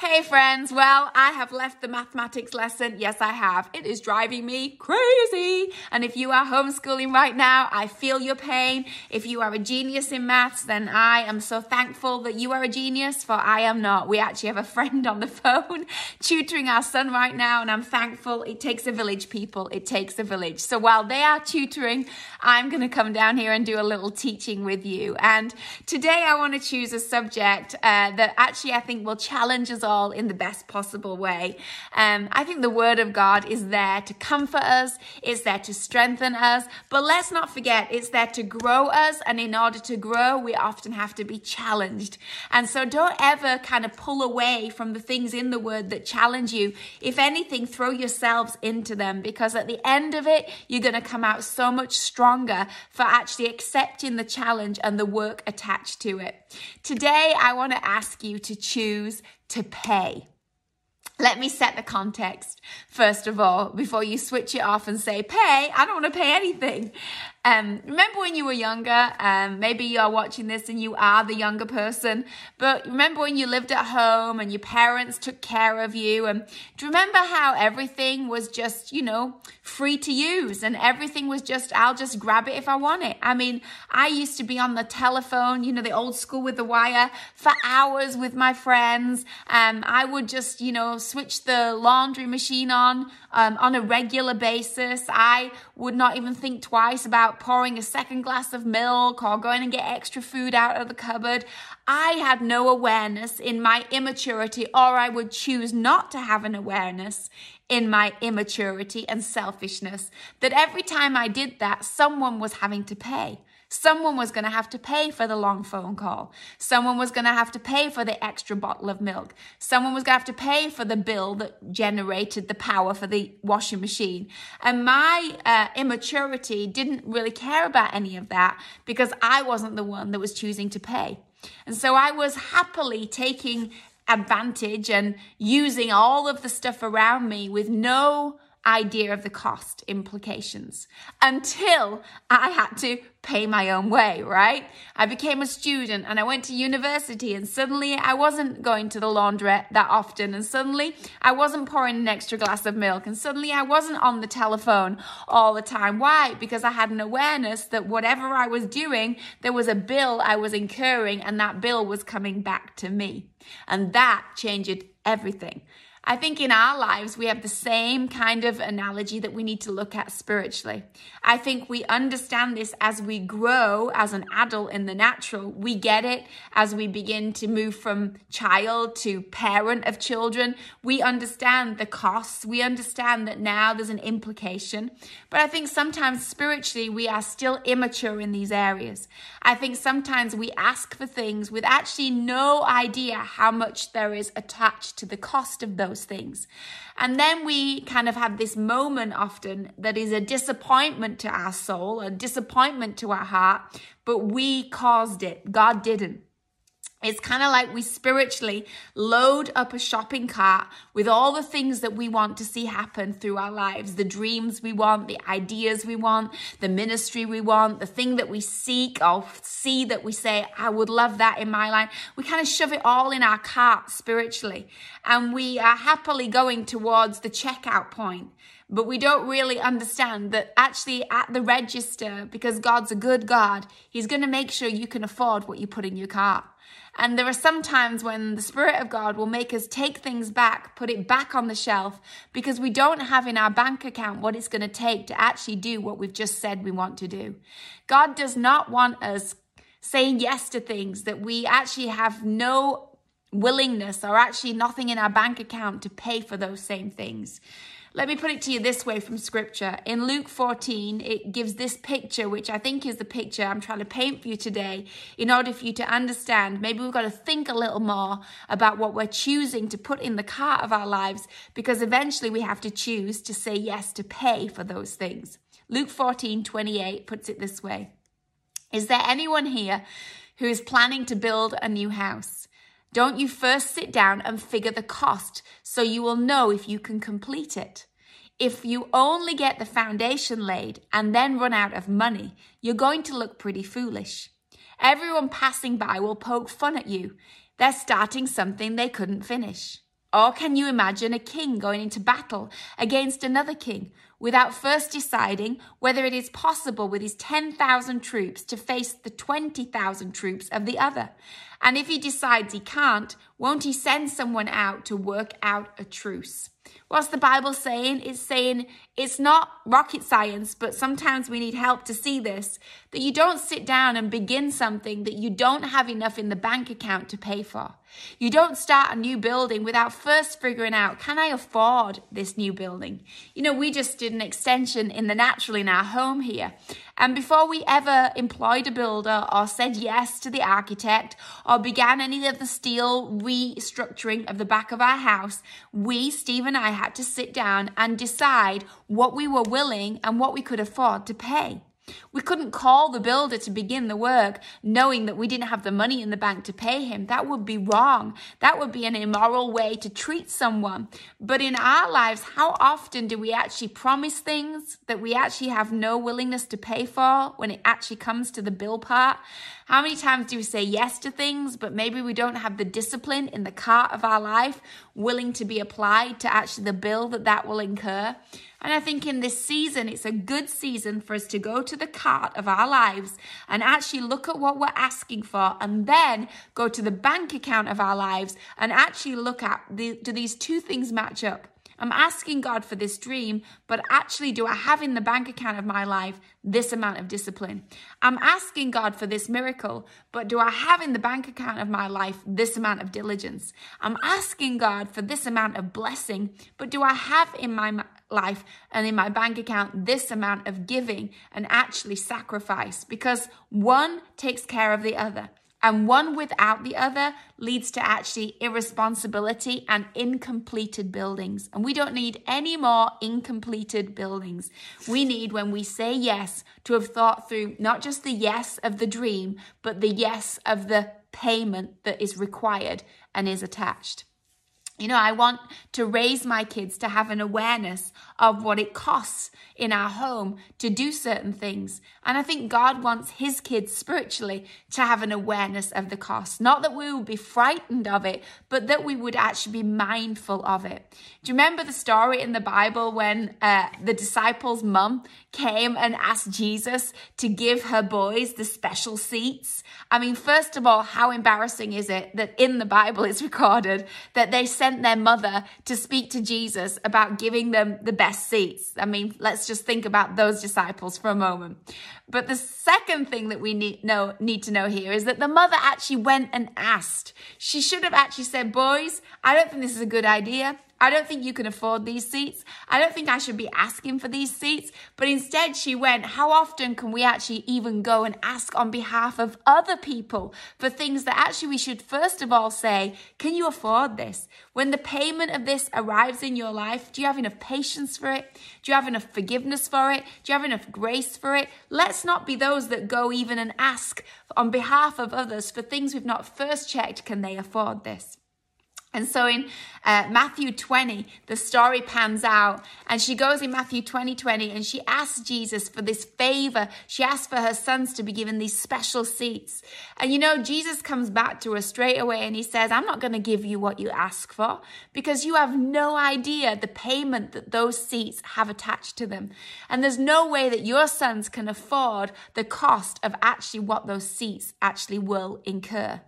Hey friends, well, I have left the mathematics lesson. Yes, I have. It is driving me crazy. And if you are homeschooling right now, I feel your pain. If you are a genius in maths, then I am so thankful that you are a genius, for I am not. We actually have a friend on the phone tutoring our son right now, and I'm thankful. It takes a village, people. It takes a village. So while they are tutoring, I'm going to come down here and do a little teaching with you. And today I want to choose a subject uh, that actually I think will challenge us all in the best possible way. Um, I think the Word of God is there to comfort us, it's there to strengthen us, but let's not forget it's there to grow us. And in order to grow, we often have to be challenged. And so don't ever kind of pull away from the things in the Word that challenge you. If anything, throw yourselves into them because at the end of it, you're going to come out so much stronger for actually accepting the challenge and the work attached to it. Today, I want to ask you to choose to pay. Let me set the context first of all before you switch it off and say, pay. I don't want to pay anything. Um, remember when you were younger? Um, maybe you're watching this and you are the younger person, but remember when you lived at home and your parents took care of you? And do you remember how everything was just, you know, free to use and everything was just, I'll just grab it if I want it? I mean, I used to be on the telephone, you know, the old school with the wire for hours with my friends. Um, I would just, you know, switch the laundry machine on um, on a regular basis. I would not even think twice about pouring a second glass of milk or going and get extra food out of the cupboard. I had no awareness in my immaturity, or I would choose not to have an awareness in my immaturity and selfishness that every time I did that, someone was having to pay. Someone was going to have to pay for the long phone call. Someone was going to have to pay for the extra bottle of milk. Someone was going to have to pay for the bill that generated the power for the washing machine. And my uh, immaturity didn't really care about any of that because I wasn't the one that was choosing to pay. And so I was happily taking advantage and using all of the stuff around me with no idea of the cost implications until I had to pay my own way, right? I became a student and I went to university and suddenly I wasn't going to the laundrette that often and suddenly I wasn't pouring an extra glass of milk and suddenly I wasn't on the telephone all the time. Why? Because I had an awareness that whatever I was doing, there was a bill I was incurring and that bill was coming back to me. And that changed everything. I think in our lives, we have the same kind of analogy that we need to look at spiritually. I think we understand this as we grow as an adult in the natural. We get it as we begin to move from child to parent of children. We understand the costs. We understand that now there's an implication. But I think sometimes spiritually, we are still immature in these areas. I think sometimes we ask for things with actually no idea how much there is attached to the cost of those those things. And then we kind of have this moment often that is a disappointment to our soul, a disappointment to our heart, but we caused it. God didn't. It's kind of like we spiritually load up a shopping cart with all the things that we want to see happen through our lives the dreams we want, the ideas we want, the ministry we want, the thing that we seek or see that we say, I would love that in my life. We kind of shove it all in our cart spiritually. And we are happily going towards the checkout point but we don't really understand that actually at the register, because God's a good God, He's going to make sure you can afford what you put in your cart. And there are some times when the Spirit of God will make us take things back, put it back on the shelf, because we don't have in our bank account what it's going to take to actually do what we've just said we want to do. God does not want us saying yes to things that we actually have no willingness or actually nothing in our bank account to pay for those same things. Let me put it to you this way from scripture. In Luke 14, it gives this picture, which I think is the picture I'm trying to paint for you today, in order for you to understand. Maybe we've got to think a little more about what we're choosing to put in the cart of our lives, because eventually we have to choose to say yes to pay for those things. Luke 14, 28 puts it this way Is there anyone here who is planning to build a new house? Don't you first sit down and figure the cost so you will know if you can complete it? If you only get the foundation laid and then run out of money, you're going to look pretty foolish. Everyone passing by will poke fun at you. They're starting something they couldn't finish. Or can you imagine a king going into battle against another king without first deciding whether it is possible with his 10,000 troops to face the 20,000 troops of the other? And if he decides he can't, won't he send someone out to work out a truce? What's the Bible saying? It's saying it's not rocket science, but sometimes we need help to see this. That you don't sit down and begin something that you don't have enough in the bank account to pay for. You don't start a new building without first figuring out, can I afford this new building? You know, we just did an extension in the natural in our home here. And before we ever employed a builder or said yes to the architect or began any of the steel restructuring of the back of our house, we, Steve and I, had to sit down and decide what we were willing and what we could afford to pay. We couldn't call the builder to begin the work knowing that we didn't have the money in the bank to pay him. That would be wrong. That would be an immoral way to treat someone. But in our lives, how often do we actually promise things that we actually have no willingness to pay for when it actually comes to the bill part? How many times do we say yes to things, but maybe we don't have the discipline in the cart of our life willing to be applied to actually the bill that that will incur? And I think in this season, it's a good season for us to go to the cart of our lives and actually look at what we're asking for and then go to the bank account of our lives and actually look at the, do these two things match up? I'm asking God for this dream, but actually, do I have in the bank account of my life this amount of discipline? I'm asking God for this miracle, but do I have in the bank account of my life this amount of diligence? I'm asking God for this amount of blessing, but do I have in my life and in my bank account this amount of giving and actually sacrifice? Because one takes care of the other. And one without the other leads to actually irresponsibility and incompleted buildings. And we don't need any more incompleted buildings. We need, when we say yes, to have thought through not just the yes of the dream, but the yes of the payment that is required and is attached. You know, I want to raise my kids to have an awareness of what it costs in our home to do certain things. And I think God wants his kids spiritually to have an awareness of the cost. Not that we would be frightened of it, but that we would actually be mindful of it. Do you remember the story in the Bible when uh, the disciples' mum came and asked Jesus to give her boys the special seats? I mean, first of all, how embarrassing is it that in the Bible it's recorded that they sent their mother to speak to Jesus about giving them the best seats? I mean, let's just think about those disciples for a moment. But the second thing that we need, know, need to know here is that the mother actually went and asked. She should have actually said, boys, I don't think this is a good idea. I don't think you can afford these seats. I don't think I should be asking for these seats. But instead, she went, How often can we actually even go and ask on behalf of other people for things that actually we should first of all say, Can you afford this? When the payment of this arrives in your life, do you have enough patience for it? Do you have enough forgiveness for it? Do you have enough grace for it? Let's not be those that go even and ask on behalf of others for things we've not first checked. Can they afford this? And so in uh, Matthew 20, the story pans out, and she goes in Matthew 20 20, and she asks Jesus for this favor. She asks for her sons to be given these special seats. And you know, Jesus comes back to her straight away and he says, I'm not going to give you what you ask for because you have no idea the payment that those seats have attached to them. And there's no way that your sons can afford the cost of actually what those seats actually will incur.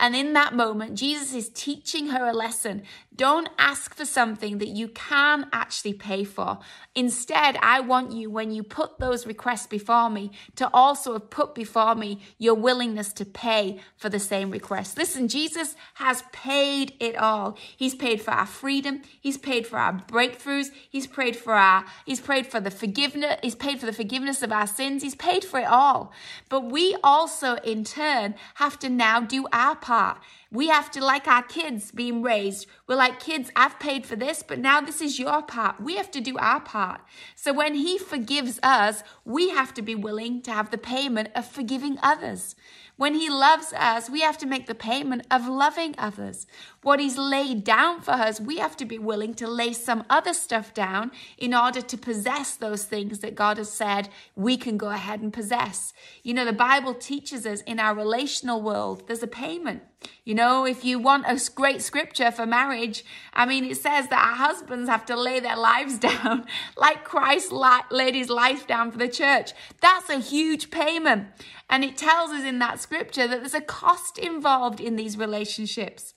And in that moment, Jesus is teaching her a lesson. Don't ask for something that you can actually pay for. Instead, I want you, when you put those requests before me, to also have put before me your willingness to pay for the same request. Listen, Jesus has paid it all. He's paid for our freedom. He's paid for our breakthroughs. He's prayed for our, he's prayed for the forgiveness. He's paid for the forgiveness of our sins. He's paid for it all. But we also, in turn, have to now do our part part. We have to, like our kids being raised, we're like, kids, I've paid for this, but now this is your part. We have to do our part. So when He forgives us, we have to be willing to have the payment of forgiving others. When He loves us, we have to make the payment of loving others. What He's laid down for us, we have to be willing to lay some other stuff down in order to possess those things that God has said we can go ahead and possess. You know, the Bible teaches us in our relational world, there's a payment. You know, if you want a great scripture for marriage, I mean, it says that our husbands have to lay their lives down like Christ laid his life down for the church. That's a huge payment. And it tells us in that scripture that there's a cost involved in these relationships.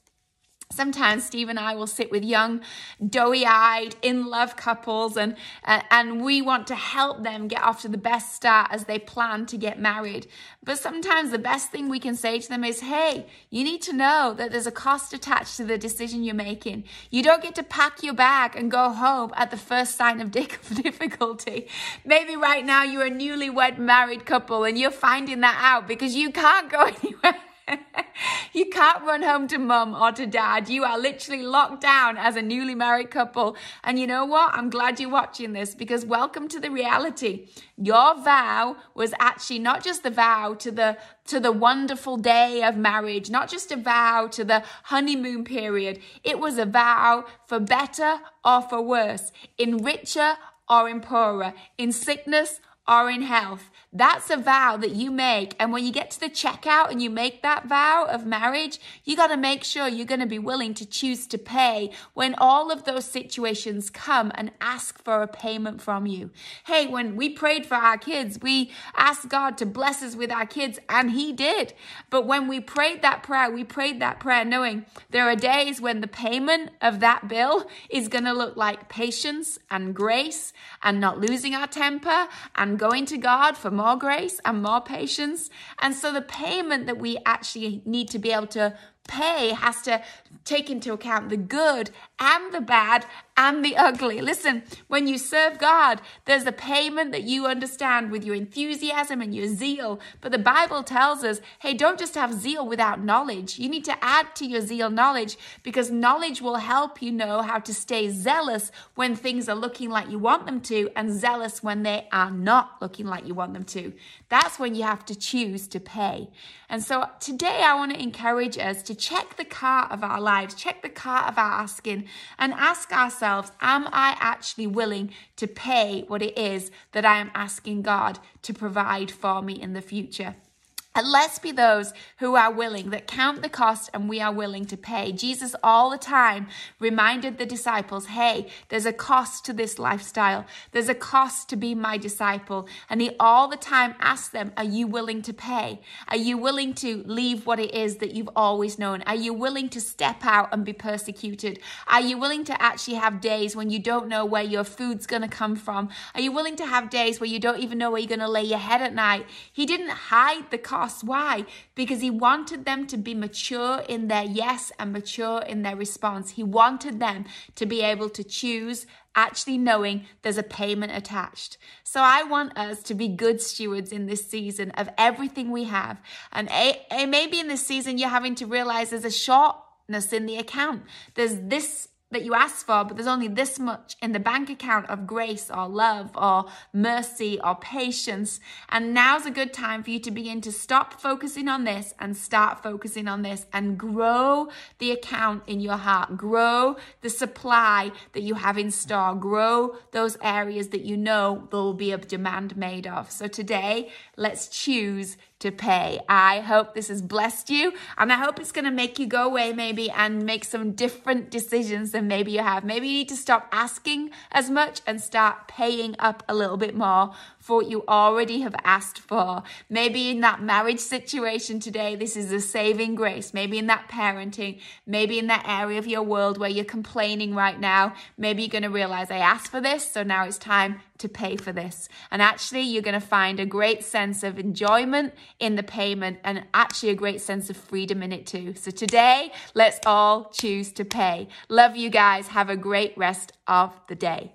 Sometimes Steve and I will sit with young, doughy-eyed, in-love couples, and uh, and we want to help them get off to the best start as they plan to get married. But sometimes the best thing we can say to them is, "Hey, you need to know that there's a cost attached to the decision you're making. You don't get to pack your bag and go home at the first sign of difficulty. Maybe right now you're a newlywed married couple and you're finding that out because you can't go anywhere." you can't run home to mum or to dad. You are literally locked down as a newly married couple. And you know what? I'm glad you're watching this because welcome to the reality. Your vow was actually not just the vow to the to the wonderful day of marriage, not just a vow to the honeymoon period. It was a vow for better or for worse, in richer or in poorer, in sickness or in health. That's a vow that you make. And when you get to the checkout and you make that vow of marriage, you got to make sure you're going to be willing to choose to pay when all of those situations come and ask for a payment from you. Hey, when we prayed for our kids, we asked God to bless us with our kids, and He did. But when we prayed that prayer, we prayed that prayer knowing there are days when the payment of that bill is going to look like patience and grace and not losing our temper and going to God for more more grace and more patience. And so the payment that we actually need to be able to pay has to take into account the good and the bad and the ugly. Listen, when you serve God, there's a payment that you understand with your enthusiasm and your zeal. But the Bible tells us, hey, don't just have zeal without knowledge. You need to add to your zeal knowledge because knowledge will help you know how to stay zealous when things are looking like you want them to and zealous when they are not looking like you want them to. That's when you have to choose to pay. And so today I want to encourage us to check the car of our lives, check the car of our asking, and ask ourselves, am I actually willing to pay what it is that I am asking God to provide for me in the future? And let's be those who are willing, that count the cost and we are willing to pay. Jesus all the time reminded the disciples, hey, there's a cost to this lifestyle. There's a cost to be my disciple. And he all the time asked them, are you willing to pay? Are you willing to leave what it is that you've always known? Are you willing to step out and be persecuted? Are you willing to actually have days when you don't know where your food's going to come from? Are you willing to have days where you don't even know where you're going to lay your head at night? He didn't hide the cost cross. Why? Because he wanted them to be mature in their yes and mature in their response. He wanted them to be able to choose actually knowing there's a payment attached. So I want us to be good stewards in this season of everything we have. And maybe in this season, you're having to realize there's a shortness in the account. There's this that you ask for, but there's only this much in the bank account of grace or love or mercy or patience. And now's a good time for you to begin to stop focusing on this and start focusing on this and grow the account in your heart. Grow the supply that you have in store. Grow those areas that you know there will be a demand made of. So today, let's choose to pay. I hope this has blessed you and I hope it's going to make you go away maybe and make some different decisions than maybe you have. Maybe you need to stop asking as much and start paying up a little bit more for what you already have asked for. Maybe in that marriage situation today, this is a saving grace. Maybe in that parenting, maybe in that area of your world where you're complaining right now, maybe you're going to realize I asked for this, so now it's time to pay for this. And actually, you're going to find a great sense of enjoyment in the payment and actually a great sense of freedom in it too. So today, let's all choose to pay. Love you guys. Have a great rest of the day.